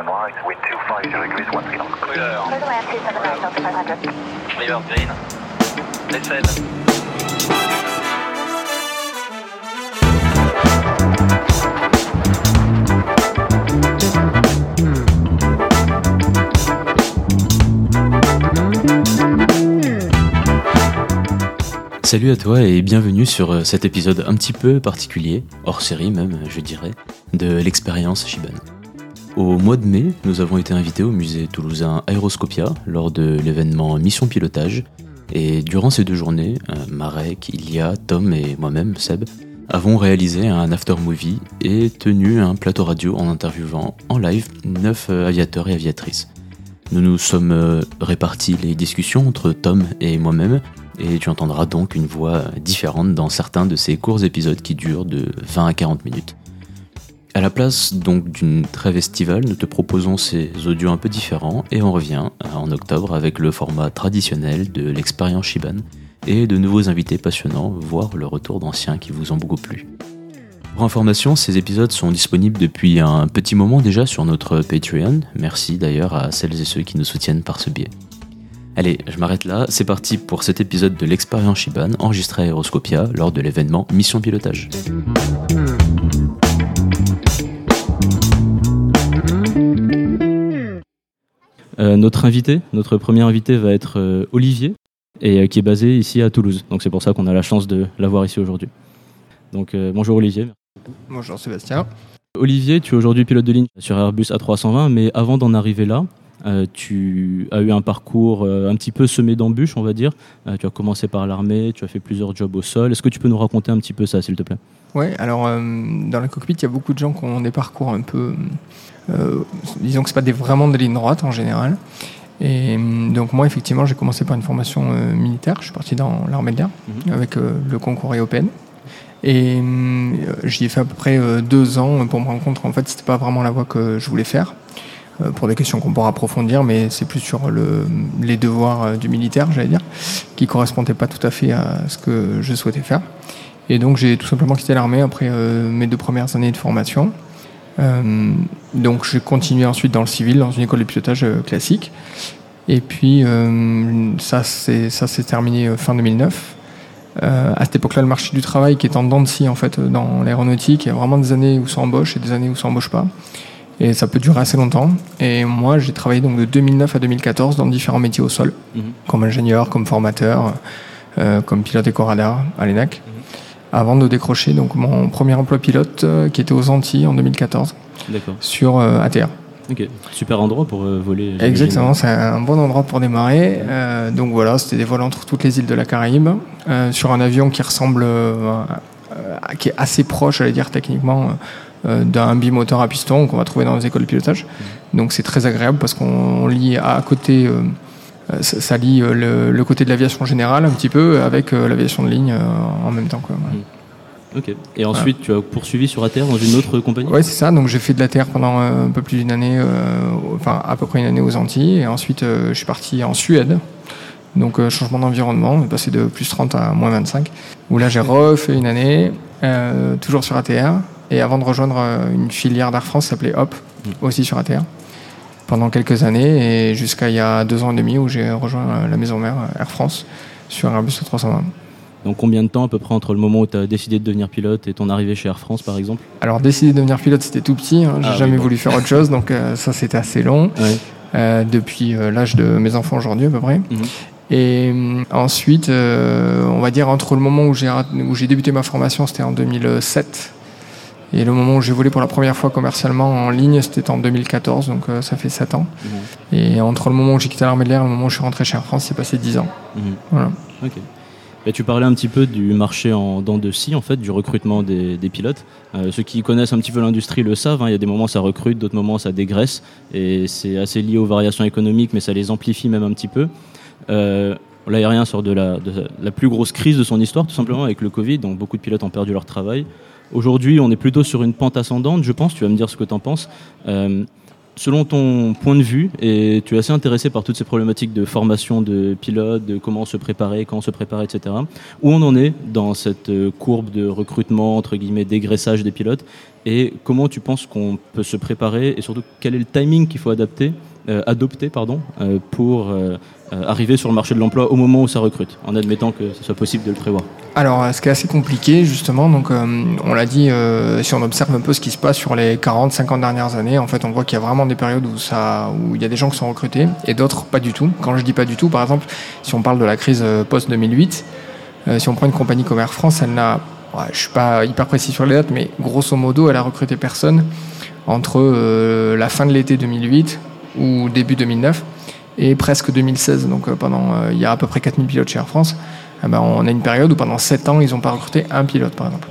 one right, wind 250 degrees, one three knots. Clear. Clear the land 279 Delta 500. Clear green. Descend. Salut à toi et bienvenue sur euh, cet épisode un petit peu particulier, hors série même, je dirais, de l'expérience Shiban. Au mois de mai, nous avons été invités au musée toulousain Aéroscopia lors de l'événement Mission Pilotage. Et durant ces deux journées, euh, Marek, Ilia, Tom et moi-même, Seb, avons réalisé un after movie et tenu un plateau radio en interviewant en live neuf euh, aviateurs et aviatrices. Nous nous sommes euh, répartis les discussions entre Tom et moi-même, et tu entendras donc une voix différente dans certains de ces courts épisodes qui durent de 20 à 40 minutes. À la place donc d'une trêve estivale, nous te proposons ces audios un peu différents et on revient euh, en octobre avec le format traditionnel de l'expérience Shiban et de nouveaux invités passionnants, voire le retour d'anciens qui vous ont beaucoup plu. Pour information, ces épisodes sont disponibles depuis un petit moment déjà sur notre Patreon. Merci d'ailleurs à celles et ceux qui nous soutiennent par ce biais. Allez, je m'arrête là, c'est parti pour cet épisode de l'expérience Shiban enregistré à Aeroscopia lors de l'événement Mission Pilotage. Notre invité, notre premier invité va être euh, Olivier, et euh, qui est basé ici à Toulouse. Donc c'est pour ça qu'on a la chance de l'avoir ici aujourd'hui. Donc euh, bonjour Olivier. Bonjour Sébastien. Olivier, tu es aujourd'hui pilote de ligne sur Airbus A320, mais avant d'en arriver là, euh, tu as eu un parcours euh, un petit peu semé d'embûches, on va dire. Euh, tu as commencé par l'armée, tu as fait plusieurs jobs au sol. Est-ce que tu peux nous raconter un petit peu ça, s'il te plaît? Ouais, alors euh, dans la cockpit, il y a beaucoup de gens qui ont des parcours un peu. Euh, disons que c'est pas des, vraiment des lignes droites en général. Et euh, donc moi, effectivement, j'ai commencé par une formation euh, militaire. Je suis parti dans l'armée de l'air Mhm. avec euh, le concours EOPN. Et euh, j'y ai fait à peu près deux ans pour me rendre compte qu'en fait, c'était pas vraiment la voie que je voulais faire. pour des questions qu'on pourra approfondir, mais c'est plus sur le, les devoirs du militaire, j'allais dire, qui correspondaient pas tout à fait à ce que je souhaitais faire. Et donc j'ai tout simplement quitté l'armée après mes deux premières années de formation. Euh, donc j'ai continué ensuite dans le civil, dans une école de pilotage euh, classique. Et puis euh, ça s'est terminé fin 2009. Euh, à cette époque-là, le marché du travail qui est en dents de scie en fait dans l'aéronautique, il y a vraiment des années où ça embauche et des années où ça embauche pas. Et ça peut durer assez longtemps. Et moi, j'ai travaillé donc de 2009 à 2014 dans différents métiers au sol, Mhm. comme ingénieur, comme formateur, euh, comme pilote éco-radar à l'ENAC, avant de décrocher donc mon premier emploi pilote euh, qui était aux Antilles en 2014 D'accord. sur euh, ATR. Ok. Super endroit pour euh, voler. Exactement, c'est un bon endroit pour démarrer. Euh, donc voilà, c'était des vols entre toutes les îles de la Caraïbe, euh, sur un avion qui ressemble, qui est assez proche, j'allais dire techniquement, d'un bimoteur à piston qu'on va trouver dans les écoles de pilotage. Donc c'est très agréable parce qu'on lit à côté, ça, ça lie euh, le, le côté de l'aviation générale un petit peu avec euh, l'aviation de ligne euh, en même temps. Quoi. Ouais. Ok. Et ensuite, tu as poursuivi sur ATR dans une autre compagnie? Ouais, c'est ça. Donc j'ai fait de la terre pendant euh, un peu plus d'une année, euh, enfin à peu près une année aux Antilles. Et ensuite, euh, je suis parti en Suède. Donc euh, changement d'environnement, on est passé de plus 30 à moins 25. Où là, j'ai refait une année, euh, toujours sur ATR. Et avant de rejoindre euh, une filière d'Air France s'appelait HOP, aussi sur ATR, pendant quelques années. Et jusqu'à il y a deux ans et demi où j'ai rejoint euh, la maison mère euh, Air France sur Airbus 320. Donc combien de temps à peu près entre le moment où tu as décidé de devenir pilote et ton arrivée chez Air France, par exemple? Alors décider de devenir pilote, c'était tout petit. hein. J'ai Ah oui, jamais bon. voulu faire autre chose, donc euh, ça c'était assez long. Ouais. euh, depuis euh, l'âge de mes enfants aujourd'hui à peu près. Mhm. Et ensuite, on va dire entre le moment où j'ai rat- où j'ai débuté ma formation, c'était en 2007, et le moment où j'ai volé pour la première fois commercialement en ligne, c'était en 2014, donc euh, ça fait 7 ans. Mhm. Et entre le moment où j'ai quitté l'armée de l'air et le moment où je suis rentré chez Air France, c'est passé 10 ans. Mhm. Voilà. Ok. Et tu parlais un petit peu du marché en dents de scie, en fait, du recrutement des, des pilotes. Euh, ceux qui connaissent un petit peu l'industrie le savent. hein, il y a des moments ça recrute, d'autres moments ça dégraisse. Et c'est assez lié aux variations économiques, mais ça les amplifie même un petit peu. Euh, L'aérien sort de la, de la plus grosse crise de son histoire, tout simplement, avec le Covid. Donc beaucoup de pilotes ont perdu leur travail. Aujourd'hui, on est plutôt sur une pente ascendante, je pense. Tu vas me dire ce que tu en penses. Euh, selon ton point de vue, et tu es assez intéressé par toutes ces problématiques de formation de pilotes, de comment se préparer, quand se préparer, etc. Où on en est dans cette courbe de recrutement, entre guillemets, dégraissage des pilotes, et comment tu penses qu'on peut se préparer, et surtout quel est le timing qu'il faut adapter, euh, adopter pardon, euh, pour euh, arriver sur le marché de l'emploi au moment où ça recrute, en admettant que ce soit possible de le prévoir. Alors, ce qui est assez compliqué, justement, donc on l'a dit, si on observe un peu ce qui se passe sur les 40, 50 dernières années, en fait, on voit qu'il y a vraiment des périodes où ça, où il y a des gens qui sont recrutés et d'autres pas du tout. Quand je dis pas du tout, par exemple, si on parle de la crise euh, post 2008, euh, si on prend une compagnie comme Air France, elle n'a, ouais, je suis pas hyper précis sur les dates, mais grosso modo, elle a recruté personne entre la fin de l'été 2008 ou début 2009 et presque 2016. Donc euh, pendant, euh, il y a à peu près 4000 pilotes chez Air France. Eh ben, on a une période où pendant 7 ans, ils n'ont pas recruté un pilote, par exemple.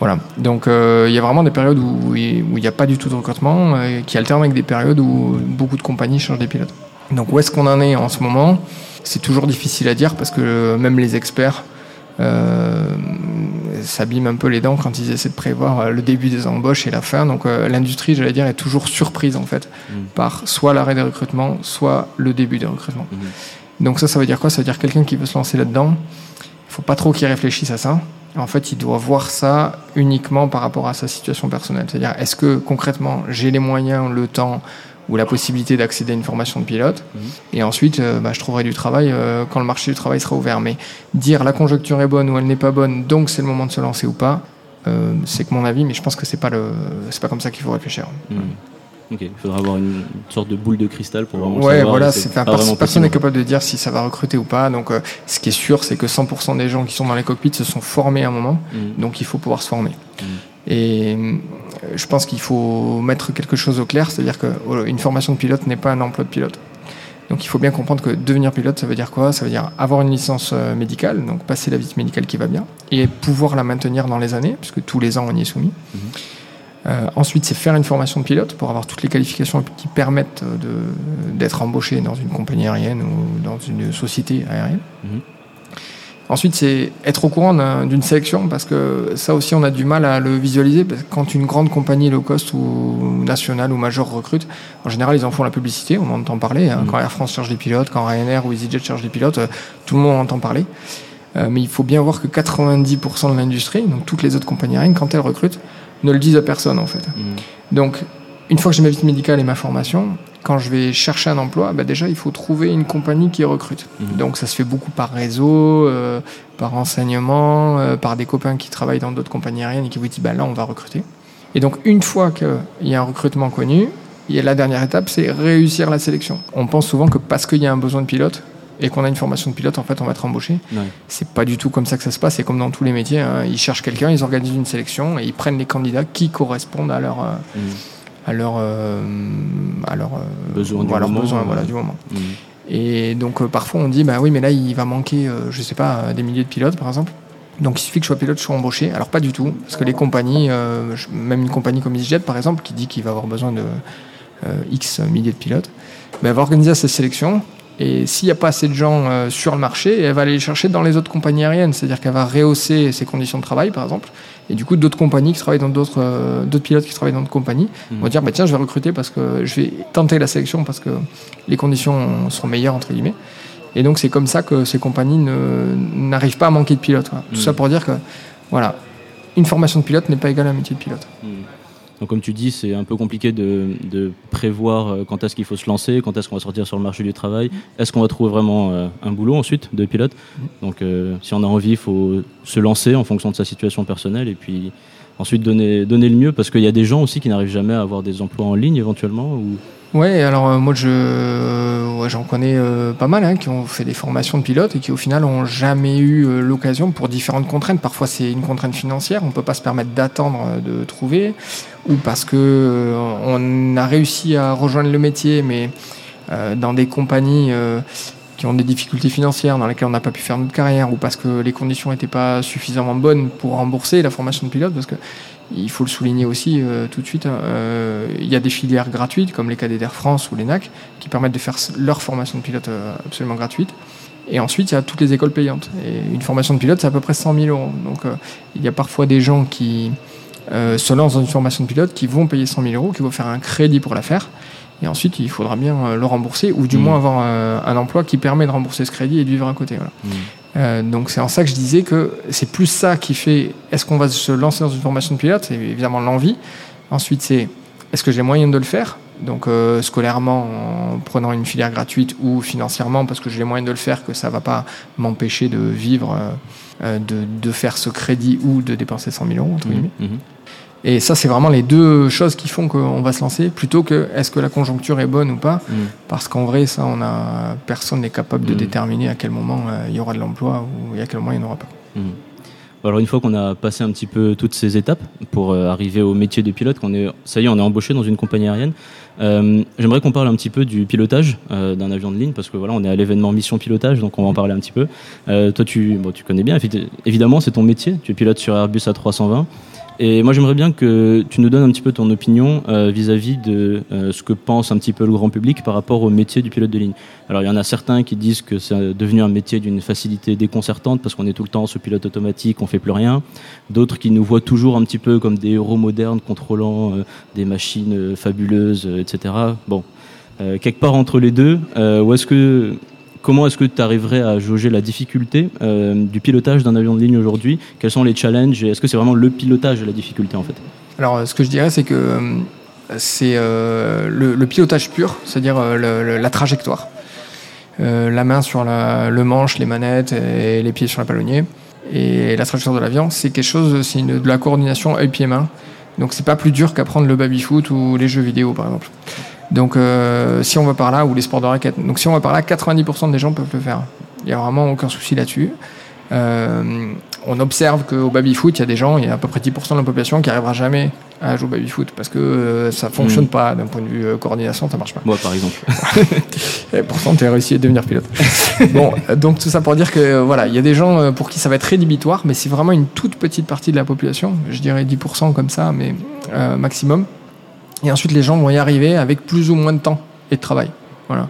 Voilà. Donc euh, il y a vraiment des périodes où il n'y a pas du tout de recrutement, euh, qui alternent avec des périodes où beaucoup de compagnies changent des pilotes. Donc où est-ce qu'on en est en ce moment? C'est toujours difficile à dire parce que euh, même les experts s'abîment un peu les dents quand ils essaient de prévoir euh, le début des embauches et la fin. Donc euh, l'industrie, j'allais dire, est toujours surprise en fait Mm. par soit l'arrêt des recrutements, soit le début des recrutements. Mhm. Donc ça, ça veut dire quoi? Ça veut dire quelqu'un qui veut se lancer là-dedans, il faut pas trop qu'il réfléchisse à ça. En fait, il doit voir ça uniquement par rapport à sa situation personnelle. C'est-à-dire, est-ce que concrètement, j'ai les moyens, le temps ou la possibilité d'accéder à une formation de pilote Mhm. Et ensuite, euh, bah, je trouverai du travail euh, quand le marché du travail sera ouvert. Mais dire la conjoncture est bonne ou elle n'est pas bonne, donc c'est le moment de se lancer ou pas, euh, c'est que mon avis, mais je pense que c'est pas le, c'est pas comme ça qu'il faut réfléchir. Mhm. Ok, il faudra avoir une sorte de boule de cristal pour vraiment le Ouais, savoir, voilà, c'est, pas vraiment personne n'est capable de dire si ça va recruter ou pas. Donc, ce qui est sûr, c'est que 100% des gens qui sont dans les cockpits se sont formés à un moment. Mhm. Donc, il faut pouvoir se former. Et euh, je pense qu'il faut mettre quelque chose au clair, c'est-à-dire qu'une formation de pilote n'est pas un emploi de pilote. Donc, il faut bien comprendre que devenir pilote, ça veut dire quoi? Ça veut dire avoir une licence euh, médicale, donc passer la visite médicale qui va bien, et pouvoir la maintenir dans les années, puisque tous les ans on y est soumis. Mhm. Euh, ensuite, c'est faire une formation de pilote pour avoir toutes les qualifications qui permettent d'être embauché dans une compagnie aérienne ou dans une société aérienne. Mhm. Ensuite, c'est être au courant d'un- d'une sélection parce que ça aussi, on a du mal à le visualiser. Parce que quand une grande compagnie low cost ou nationale ou majeure recrute, en général, ils en font la publicité, on en entend parler. hein. Mhm. Quand Air France cherche des pilotes, quand Ryanair ou EasyJet cherche des pilotes, euh, tout le monde en entend parler. Euh, mais il faut bien voir que 90% de l'industrie, donc toutes les autres compagnies aériennes, quand elles recrutent, ne le disent à personne en fait. Mhm. Donc, une fois que j'ai ma visite médicale et ma formation, quand je vais chercher un emploi, bah déjà, il faut trouver une compagnie qui recrute. Mhm. Donc, ça se fait beaucoup par réseau, euh, par renseignement, euh, par des copains qui travaillent dans d'autres compagnies aériennes et qui vous disent, bah là, on va recruter. Et donc, une fois qu'il y a un recrutement connu, il y a la dernière étape, c'est réussir la sélection. On pense souvent que parce qu'il y a un besoin de pilote et qu'on a une formation de pilote, en fait, on va être embauché. Ouais. C'est pas du tout comme ça que ça se passe. C'est comme dans tous les métiers. hein. Ils cherchent quelqu'un, ils organisent une sélection et ils prennent les candidats qui correspondent à leur, euh, Mhm. À leur, euh, à leur, euh, Besoin du voilà, moment, besoin, euh. voilà, du moment. Mhm. Et donc euh, parfois on dit bah oui mais là il va manquer euh, je sais pas euh, des milliers de pilotes par exemple. Donc il suffit que je sois pilote, je sois embauché. Alors pas du tout parce que les compagnies, euh, même une compagnie comme EasyJet par exemple qui dit qu'il va avoir besoin de euh, X milliers de pilotes, elle va organiser sa sélection. Et s'il n'y a pas assez de gens euh, sur le marché, elle va aller les chercher dans les autres compagnies aériennes. C'est-à-dire qu'elle va rehausser ses conditions de travail, par exemple. Et du coup, d'autres compagnies qui travaillent dans d'autres, euh, d'autres pilotes qui travaillent dans d'autres compagnies Mhm. vont dire bah, tiens, je vais recruter parce que je vais tenter la sélection parce que les conditions sont meilleures, entre guillemets. Et donc, c'est comme ça que ces compagnies ne- n'arrivent pas à manquer de pilotes. quoi. Tout Mhm. ça pour dire que, voilà, une formation de pilote n'est pas égale à un métier de pilote. Mhm. Comme tu dis, c'est un peu compliqué de, de prévoir euh, quand est-ce qu'il faut se lancer, quand est-ce qu'on va sortir sur le marché du travail, est-ce qu'on va trouver vraiment euh, un boulot ensuite de pilote? Donc euh, si on a envie, il faut se lancer en fonction de sa situation personnelle et puis ensuite donner, donner le mieux parce qu'il y a des gens aussi qui n'arrivent jamais à avoir des emplois en ligne éventuellement. Ou... Ouais, alors moi je, j'en connais euh, pas mal hein, qui ont fait des formations de pilote et qui au final n'ont jamais eu euh, l'occasion pour différentes contraintes. Parfois c'est une contrainte financière, on peut pas se permettre d'attendre euh, de trouver, ou parce que on a réussi à rejoindre le métier, mais dans des compagnies qui ont des difficultés financières, dans lesquelles on n'a pas pu faire notre carrière, ou parce que les conditions n'étaient pas suffisamment bonnes pour rembourser la formation de pilote, parce que il faut le souligner aussi euh, tout de suite, euh, il y a des filières gratuites comme les cadets d'Air France ou les NAC qui permettent de faire leur formation de pilote euh, absolument gratuite. Et ensuite, il y a toutes les écoles payantes. Et une formation de pilote, c'est à peu près 100 000 euros. Donc il y a parfois des gens qui se lancent dans une formation de pilote qui vont payer 100 000 euros, qui vont faire un crédit pour la faire. Et ensuite, il faudra bien le rembourser ou du Mhm. moins avoir un, emploi qui permet de rembourser ce crédit et de vivre à côté. Voilà. Mhm. Euh, donc c'est en ça que je disais que c'est plus ça qui fait est-ce qu'on va se lancer dans une formation de pilote? C'est évidemment l'envie. Ensuite, c'est est-ce que j'ai les moyens de le faire? Donc euh, scolairement en prenant une filière gratuite ou financièrement parce que j'ai les moyens de le faire, que ça va pas m'empêcher de vivre, euh, euh, de, de faire ce crédit ou de dépenser 100 000 euros entre guillemets. Mhm. Et ça, c'est vraiment les deux choses qui font qu'on va se lancer, plutôt que est-ce que la conjoncture est bonne ou pas. Mhm. Parce qu'en vrai, ça, on a personne n'est capable de Mhm. déterminer à quel moment euh, il y aura de l'emploi ou à quel moment il n'y en aura pas. Mhm. Alors une fois qu'on a passé un petit peu toutes ces étapes pour euh, arriver au métier de pilote, qu'on est, ça y est, on est embauché dans une compagnie aérienne. euh, J'aimerais qu'on parle un petit peu du pilotage euh, d'un avion de ligne parce que voilà, on est à l'événement mission pilotage, donc on va en parler un petit peu. Euh, toi, tu, bon, tu connais bien, évi- évidemment, c'est ton métier. Tu es pilote sur Airbus A320. Et moi, j'aimerais bien que tu nous donnes un petit peu ton opinion euh, vis-à-vis de euh, ce que pense un petit peu le grand public par rapport au métier du pilote de ligne. Alors, il y en a certains qui disent que c'est devenu un métier d'une facilité déconcertante parce qu'on est tout le temps sous pilote automatique, on fait plus rien. D'autres qui nous voient toujours un petit peu comme des héros modernes contrôlant euh, des machines fabuleuses, etc. Bon, quelque part entre les deux, où est-ce que Comment est-ce que tu arriverais à jauger la difficulté euh, du pilotage d'un avion de ligne aujourd'hui? Quels sont les challenges est-ce que c'est vraiment le pilotage la difficulté en fait? Alors, ce que je dirais, c'est que euh, c'est euh, le, pilotage pur, c'est-à-dire la trajectoire. La main sur le manche, les manettes et les pieds sur la palonnier. Et la trajectoire de l'avion, c'est quelque chose, c'est de la coordination œil-pied-main. Donc, c'est pas plus dur qu'apprendre le baby-foot ou les jeux vidéo, par exemple. Donc, euh, si on va par là, ou les sports de raquette. Donc, si on va par là, 90% des gens peuvent le faire. Il n'y a vraiment aucun souci là-dessus. Euh, on observe qu'au baby-foot, il y a des gens, il y a à peu près 10% de la population qui n'arrivera jamais à jouer au baby-foot parce que euh, ça fonctionne Mm. pas d'un point de vue euh, coordination, ça marche pas. Moi par exemple. Et pourtant, tu as réussi à devenir pilote. bon, donc tout ça pour dire que voilà, il y a des gens pour qui ça va être rédhibitoire, mais c'est vraiment une toute petite partie de la population, je dirais 10% comme ça, mais maximum. Et ensuite, les gens vont y arriver avec plus ou moins de temps et de travail. Voilà.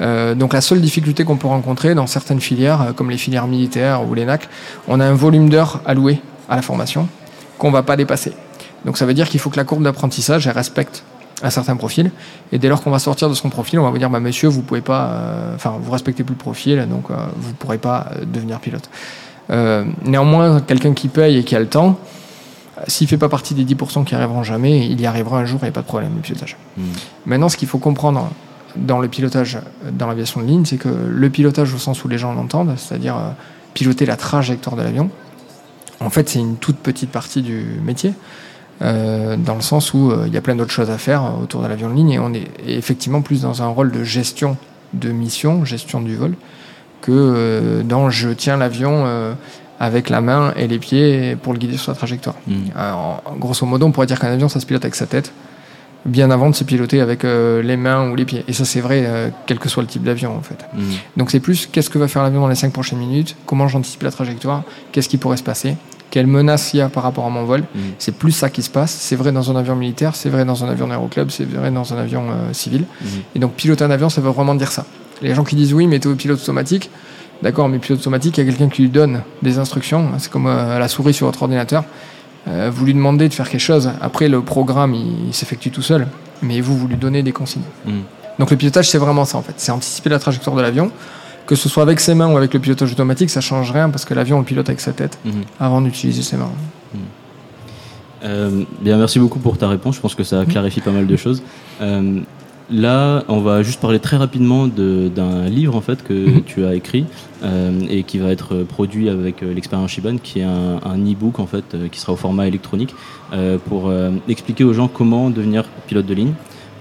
Euh, donc la seule difficulté qu'on peut rencontrer dans certaines filières, euh, comme les filières militaires ou les NAC, on a un volume d'heures alloué à la formation qu'on va pas dépasser. Donc ça veut dire qu'il faut que la courbe d'apprentissage respecte un certain profil. Et dès lors qu'on va sortir de son profil, on va vous dire, bah, monsieur, vous pouvez pas, euh, enfin, vous respectez plus le profil, donc euh, vous pourrez pas euh, devenir pilote. Euh, néanmoins, quelqu'un qui paye et qui a le temps, s'il fait pas partie des 10% qui arriveront jamais, il y arrivera un jour, il n'y a pas de problème, le pilotage. Mm. Maintenant, ce qu'il faut comprendre dans le pilotage, dans l'aviation de ligne, c'est que le pilotage au sens où les gens l'entendent, c'est-à-dire euh, piloter la trajectoire de l'avion, en fait, c'est une toute petite partie du métier, euh, dans le sens où euh, il y a plein d'autres choses à faire euh, autour de l'avion de ligne, et on est effectivement plus dans un rôle de gestion de mission, gestion du vol, que dans je tiens l'avion avec la main et les pieds pour le guider sur sa trajectoire. Mm. Euh, grosso modo, on pourrait dire qu'un avion, ça se pilote avec sa tête, bien avant de se piloter avec euh, les mains ou les pieds. Et ça, c'est vrai, euh, quel que soit le type d'avion, en fait. Mm. Donc c'est plus qu'est-ce que va faire l'avion dans les 5 prochaines minutes, comment j'anticipe la trajectoire, qu'est-ce qui pourrait se passer, quelle menace il y a par rapport à mon vol? Mm. C'est plus ça qui se passe. C'est vrai dans un avion militaire, c'est vrai dans un avion d'aéroclub, c'est vrai dans un avion euh, civil. Et donc piloter un avion, ça veut vraiment dire ça. Les gens qui disent oui, mais t'es au pilote automatique. D'accord, mais pilote automatique, il y a quelqu'un qui lui donne des instructions. C'est comme euh, la souris sur votre ordinateur. Euh, vous lui demandez de faire quelque chose. Après, le programme, il, il s'effectue tout seul. Mais vous, vous lui donnez des consignes. Mm. Donc le pilotage, c'est vraiment ça en fait. C'est anticiper la trajectoire de l'avion. Que ce soit avec ses mains ou avec le pilotage automatique, ça change rien parce que l'avion, on le pilote avec sa tête Mhm. avant d'utiliser ses mains. Euh, bien, merci beaucoup pour ta réponse. Je pense que ça clarifie pas mal de choses. Là, on va juste parler très rapidement de- d'un livre en fait que Mhm. tu as écrit euh, et qui va être produit avec euh, l'expérience Shiban, qui est un, un e-book en fait euh, qui sera au format électronique euh, pour euh, expliquer aux gens comment devenir pilote de ligne.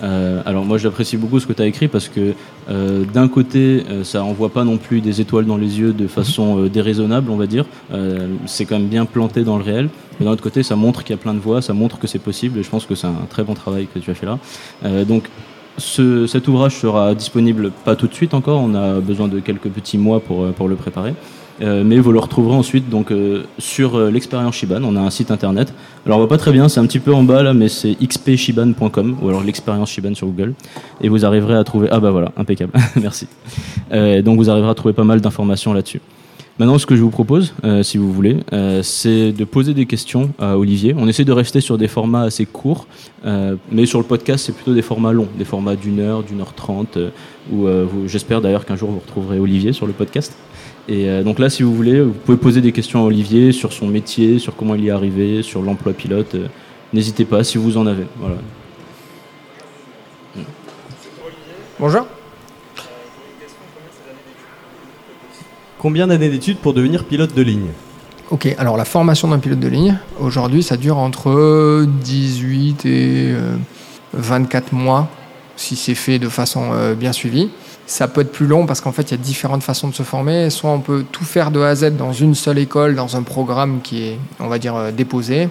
Euh, alors moi j'apprécie beaucoup ce que tu as écrit parce que euh, d'un côté euh, ça envoie pas non plus des étoiles dans les yeux de façon euh, déraisonnable on va dire Euh, c'est quand même bien planté dans le réel mais d'un autre côté ça montre qu'il y a plein de voies ça montre que c'est possible et je pense que c'est un très bon travail que tu as fait là Euh, donc ce, cet ouvrage sera disponible pas tout de suite encore on a besoin de quelques petits mois pour, euh, pour le préparer Euh, mais vous le retrouverez ensuite donc euh, sur euh, l'expérience Shiban. On a un site internet. Alors on voit pas très bien, c'est un petit peu en bas là, mais c'est xpshiban.com ou alors l'expérience Shiban sur Google. Et vous arriverez à trouver. Ah bah voilà, impeccable. Merci. Euh, donc vous arriverez à trouver pas mal d'informations là-dessus. Maintenant, ce que je vous propose, euh, si vous voulez, euh, c'est de poser des questions à Olivier. On essaie de rester sur des formats assez courts, euh, mais sur le podcast, c'est plutôt des formats longs, des formats d'une heure, d'une heure trente, où j'espère d'ailleurs qu'un jour vous retrouverez Olivier sur le podcast. Et donc là, si vous voulez, vous pouvez poser des questions à Olivier sur son métier, sur comment il y est arrivé, sur l'emploi pilote. N'hésitez pas si vous en avez. Voilà. Bonjour. Combien d'années d'études pour devenir pilote de ligne Ok, alors la formation d'un pilote de ligne, aujourd'hui, ça dure entre 18 et euh, 24 mois, si c'est fait de façon euh, bien suivie. Ça peut être plus long parce qu'en fait, il y a différentes façons de se former. Soit on peut tout faire de A à Z dans une seule école, dans un programme qui est, on va dire, euh, déposé.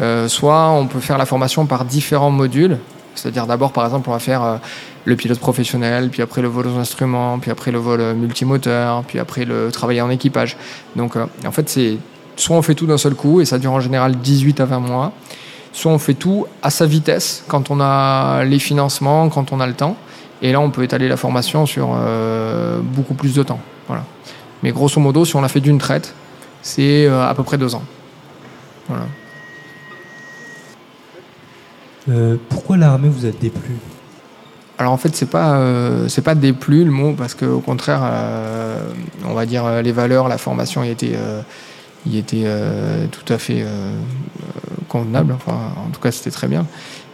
Euh, soit on peut faire la formation par différents modules. C'est-à-dire d'abord, par exemple, on va faire euh, le pilote professionnel, puis après le vol aux instruments, puis après le vol euh, multimoteur, puis après le travail en équipage. Donc, euh, en fait, c'est soit on fait tout d'un seul coup et ça dure en général 18 à 20 mois, soit on fait tout à sa vitesse quand on a les financements, quand on a le temps. Et là, on peut étaler la formation sur beaucoup plus de temps. Voilà. Mais grosso modo, si on la fait d'une traite, c'est à peu près deux ans. Voilà. Euh, pourquoi l'armée vous a déplu Alors en fait, c'est pas euh, c'est pas déplu le mot parce que au contraire, euh, on va dire les valeurs, la formation y était y était tout à fait convenable. Enfin, en tout cas, c'était très bien.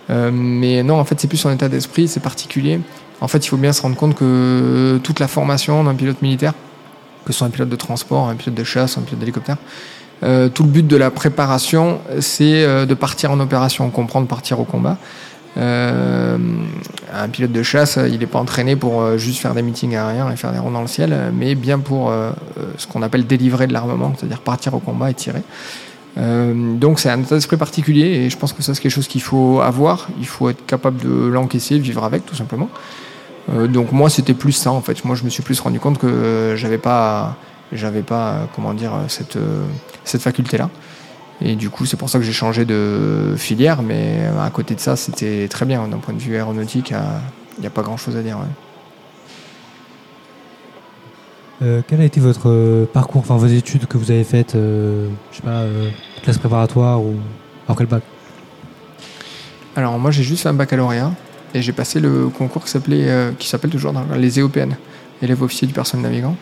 Mais non, en fait, c'est plus son état d'esprit, c'est particulier. En fait, il faut bien se rendre compte que toute la formation d'un pilote militaire, que ce soit un pilote de transport, un pilote de chasse, un pilote d'hélicoptère, euh, tout le but de la préparation, c'est euh, de partir en opération, comprendre partir au combat. Euh, un pilote de chasse, il n'est pas entraîné pour juste faire des meetings aériens et faire des ronds dans le ciel, mais bien pour ce qu'on appelle délivrer de l'armement, c'est-à-dire partir au combat et tirer. Donc c'est un état d'esprit particulier et je pense que ça c'est quelque chose qu'il faut avoir. Il faut être capable de l'encaisser, vivre avec tout simplement. Donc moi c'était plus ça en fait. Moi je me suis plus rendu compte que j'avais pas, j'avais pas euh, comment dire cette euh, cette faculté là. Et du coup c'est pour ça que j'ai changé de filière. Mais euh, à côté de ça c'était très bien d'un point de vue aéronautique. Il n'y a pas grand chose à dire. ouais. Euh, Quel a été votre euh, parcours, enfin vos études que vous avez faites, euh, je sais pas, euh, classe préparatoire ou après le bac? Alors moi j'ai juste fait un baccalauréat et j'ai passé le concours qui s'appelait euh, qui s'appelle toujours dans les EOPN, élèves officiers du personnel navigant.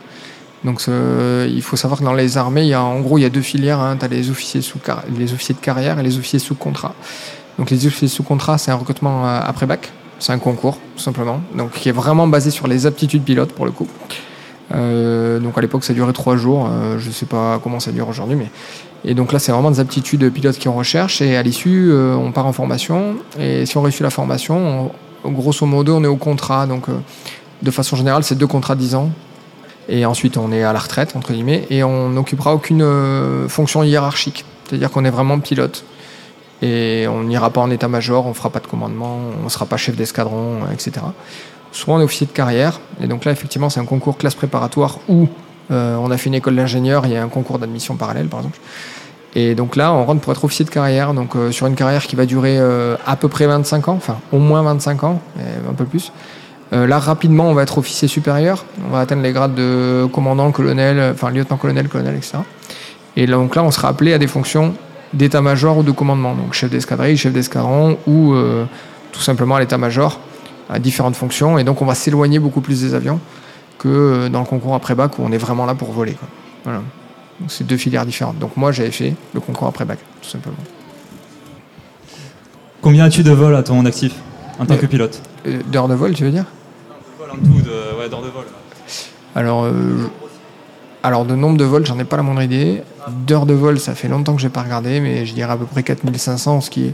Donc ce- il faut savoir que dans les armées, il y a en gros il y a deux filières. Hein. Tu as les officiers sous les officiers de carrière et les officiers sous contrat. Donc les officiers sous contrat, c'est un recrutement euh, après bac, c'est un concours tout simplement. Donc qui est vraiment basé sur les aptitudes pilotes pour le coup. Euh, donc à l'époque ça durait trois jours. Euh, je sais pas comment ça dure aujourd'hui, mais et donc là, c'est vraiment des aptitudes pilotes qui en recherche. Et à l'issue, euh, on part en formation. Et si on réussit la formation, on- grosso modo, on est au contrat. Donc, euh, de façon générale, c'est deux contrats de 10 ans. Et ensuite, on est à la retraite, entre guillemets. Et on n'occupera aucune euh, fonction hiérarchique. C'est-à-dire qu'on est vraiment pilote. Et on n'ira pas en état-major, on fera pas de commandement, on ne sera pas chef d'escadron, etc. Soit on est officier de carrière. Et donc là, effectivement, c'est un concours classe préparatoire où euh, on a fait une école d'ingénieur, il y a un concours d'admission parallèle, par exemple. Et donc là, on rentre pour être officier de carrière, donc euh, sur une carrière qui va durer à peu près 25 ans, enfin au moins 25 ans, un peu plus. Euh, là, rapidement, on va être officier supérieur, on va atteindre les grades de commandant, colonel, euh, enfin lieutenant-colonel, colonel, etc. Et donc là, on sera appelé à des fonctions d'état-major ou de commandement, donc chef d'escadrille, chef d'escadron ou euh, tout simplement à l'état-major, à différentes fonctions. Et donc, on va s'éloigner beaucoup plus des avions que dans le concours après-bac où on est vraiment là pour voler. quoi. Voilà. Donc c'est deux filières différentes. Donc moi j'avais fait le concours après-bac, tout simplement. Combien as-tu de vols à ton actif en tant Euh, que pilote? Euh, D'heures de vol, tu veux dire? De, de vol. alors, euh, alors de nombre de vols, j'en ai pas la moindre idée. D'heures de vol, ça fait longtemps que j'ai pas regardé, mais je dirais à peu près 4500, ce qui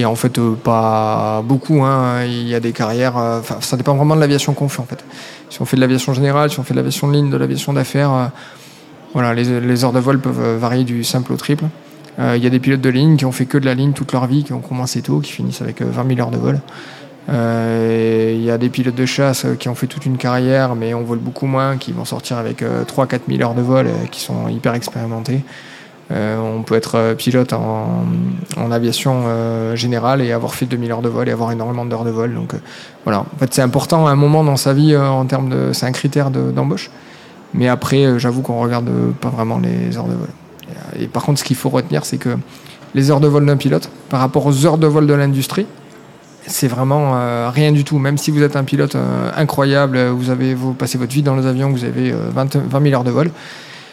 est en fait euh, pas beaucoup. hein. Il y a des carrières, euh, ça dépend vraiment de l'aviation qu'on fait en fait. Si on fait de l'aviation générale, si on fait de l'aviation de ligne, de l'aviation d'affaires, voilà, les, les heures de vol peuvent varier du simple au triple. Il y a des pilotes de ligne qui ont fait que de la ligne toute leur vie, qui ont commencé tôt, qui finissent avec euh, 20 000 heures de vol. Euh, Il y a des pilotes de chasse euh, qui ont fait toute une carrière, mais on vole beaucoup moins, qui vont sortir avec 3-4 000 heures de vol, euh, qui sont hyper expérimentés. Euh, on peut être euh, pilote en, aviation euh, générale et avoir fait 2000 heures de vol et avoir énormément d'heures de vol. Donc euh, voilà, en fait c'est important à un moment dans sa vie euh, en termes de, c'est un critère de- d'embauche. Mais après, euh, j'avoue qu'on regarde euh, pas vraiment les heures de vol. Euh, et par contre, ce qu'il faut retenir, c'est que les heures de vol d'un pilote, par rapport aux heures de vol de l'industrie, c'est vraiment euh, rien du tout. Même si vous êtes un pilote euh, incroyable, euh, vous avez vous passez votre vie dans les avions, vous avez euh, 20, 20 000 heures de vol.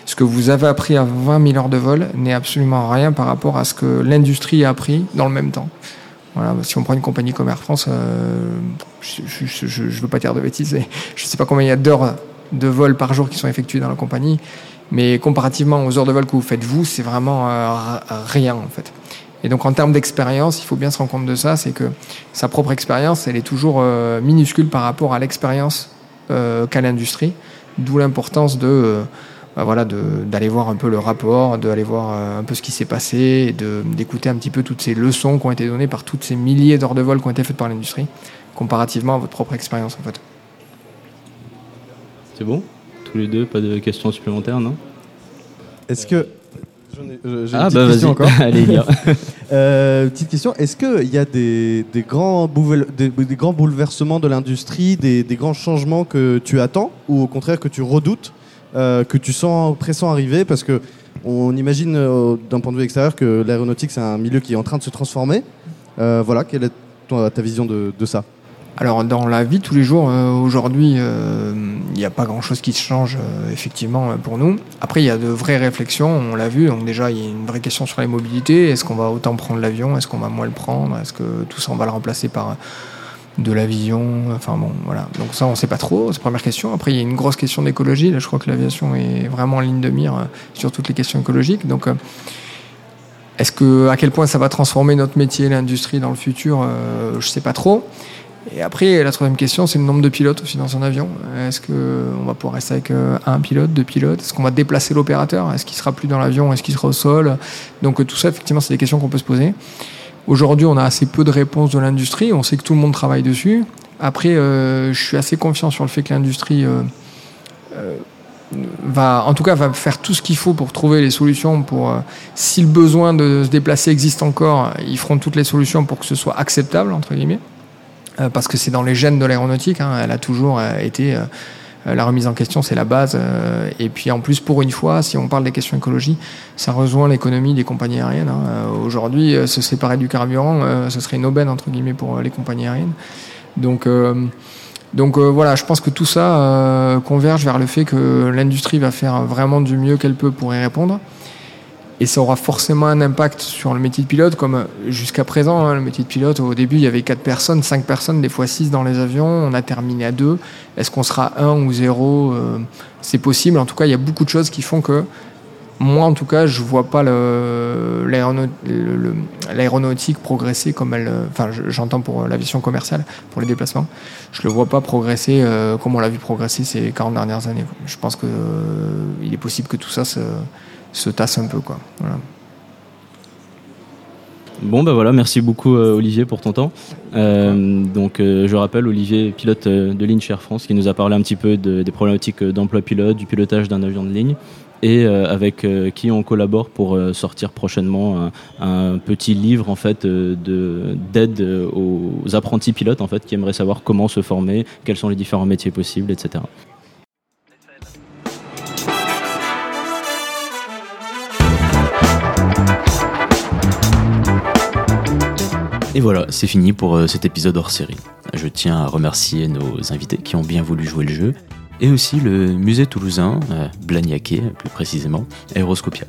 Ce que vous avez appris à 20 000 heures de vol n'est absolument rien par rapport à ce que l'industrie a appris dans le même temps. Voilà, si on prend une compagnie comme Air France, je ne veux pas dire de bêtises, je ne sais pas combien il y a d'heures de vol par jour qui sont effectuées dans la compagnie, mais comparativement aux heures de vol que vous faites vous, c'est vraiment rien en fait. Et donc en termes d'expérience, il faut bien se rendre compte de ça, c'est que sa propre expérience, elle est toujours euh, minuscule par rapport à l'expérience euh, qu'a l'industrie, d'où l'importance de euh, bah voilà, de- d'aller voir un peu le rapport, d'aller voir un peu ce qui s'est passé, et de- d'écouter un petit peu toutes ces leçons qui ont été données par toutes ces milliers d'heures de vol qui ont été faites par l'industrie, comparativement à votre propre expérience en fait. C'est bon? Tous les deux, pas de questions supplémentaires, non? Est-ce que. J'ai une Ah petite bah vas-y, question encore. allez. Euh, petite question. Est-ce qu'il y a des, des grands des, des grands bouleversements de l'industrie, des, des grands changements que tu attends ou au contraire que tu redoutes, euh, que tu sens pressant arriver Parce que on imagine euh, d'un point de vue extérieur que l'aéronautique c'est un milieu qui est en train de se transformer. Euh, voilà, quelle est ta vision de, de ça? Alors dans la vie tous les jours, euh, aujourd'hui, euh, il n'y a pas grand-chose qui se change euh, effectivement pour nous. Après, il y a de vraies réflexions, on l'a vu. Donc déjà, il y a une vraie question sur les mobilités. Est-ce qu'on va autant prendre l'avion? Est-ce qu'on va moins le prendre? Est-ce que tout ça, on va le remplacer par de l'avion Enfin bon, voilà. Donc ça, on ne sait pas trop. C'est la première question. Après, il y a une grosse question d'écologie. Là, je crois que l'aviation est vraiment en ligne de mire sur toutes les questions écologiques. Donc est-ce que à quel point ça va transformer notre métier, l'industrie dans le futur? Je sais pas trop. Et après, la troisième question, c'est le nombre de pilotes aussi dans un avion. Est-ce qu'on va pouvoir rester avec euh, un pilote, deux pilotes? Est-ce qu'on va déplacer l'opérateur? Est-ce qu'il sera plus dans l'avion? Est-ce qu'il sera au sol? Donc euh, tout ça, effectivement, c'est des questions qu'on peut se poser. Aujourd'hui, on a assez peu de réponses de l'industrie. On sait que tout le monde travaille dessus. Après, euh, je suis assez confiant sur le fait que l'industrie va, en tout cas, va faire tout ce qu'il faut pour trouver les solutions. Pour, si le besoin de se déplacer existe encore, ils feront toutes les solutions pour que ce soit acceptable entre guillemets, parce que c'est dans les gènes de l'aéronautique. hein. elle a toujours euh, été euh, euh, la remise en question, c'est la base. euh, et puis en plus, pour une fois, si on parle des questions écologie, ça rejoint l'économie des compagnies aériennes. hein. Euh, Aujourd'hui, euh, se séparer du carburant, euh, ce serait une aubaine entre guillemets pour euh, les compagnies aériennes. Donc euh, donc euh, voilà, je pense que tout ça euh, converge vers le fait que l'industrie va faire vraiment du mieux qu'elle peut pour y répondre. Et ça aura forcément un impact sur le métier de pilote, comme euh, jusqu'à présent, hein, le métier de pilote, au début, il y avait 4 personnes, 5 personnes, des fois 6 dans les avions, on a terminé à 2. Est-ce qu'on sera 1 ou 0 C'est possible, en tout cas, il y a beaucoup de choses qui font que, moi en tout cas, je vois pas l'aéronautique progresser comme elle... euh, Enfin, je- j'entends pour l'aviation commerciale, pour les déplacements, je le vois pas progresser euh, comme on l'a vu progresser ces 40 dernières années. Je pense que euh, il est possible que tout ça se, se tasse un peu. Quoi. Bon, bah voilà, merci beaucoup euh, Olivier pour ton temps. Euh, donc, euh, je rappelle, Olivier, pilote de ligne chez Air France, qui nous a parlé un petit peu de- des problématiques d'emploi pilote, du pilotage d'un avion de ligne, et avec qui on collabore pour sortir prochainement un, un petit livre en fait de d'aide aux apprentis pilotes en fait qui aimeraient savoir comment se former, quels sont les différents métiers possibles, etc. Et voilà, c'est fini pour euh, cet épisode hors série. Je tiens à remercier nos invités qui ont bien voulu jouer le jeu, et aussi le musée toulousain, euh, Blagnaquet plus précisément, Aéroscopia.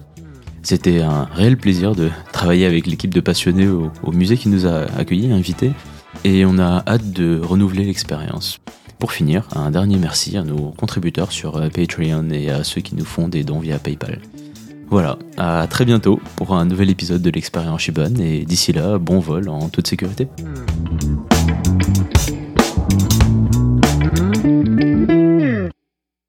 C'était un réel plaisir de travailler avec l'équipe de passionnés au, au musée qui nous a accueillis, invités, et on a hâte de renouveler l'expérience. Pour finir, un dernier merci à nos contributeurs sur euh, Patreon et à ceux qui nous font des dons via PayPal. Voilà, à très bientôt pour un nouvel épisode de l'expérience Shibane et d'ici là, bon vol en toute sécurité. Hmm.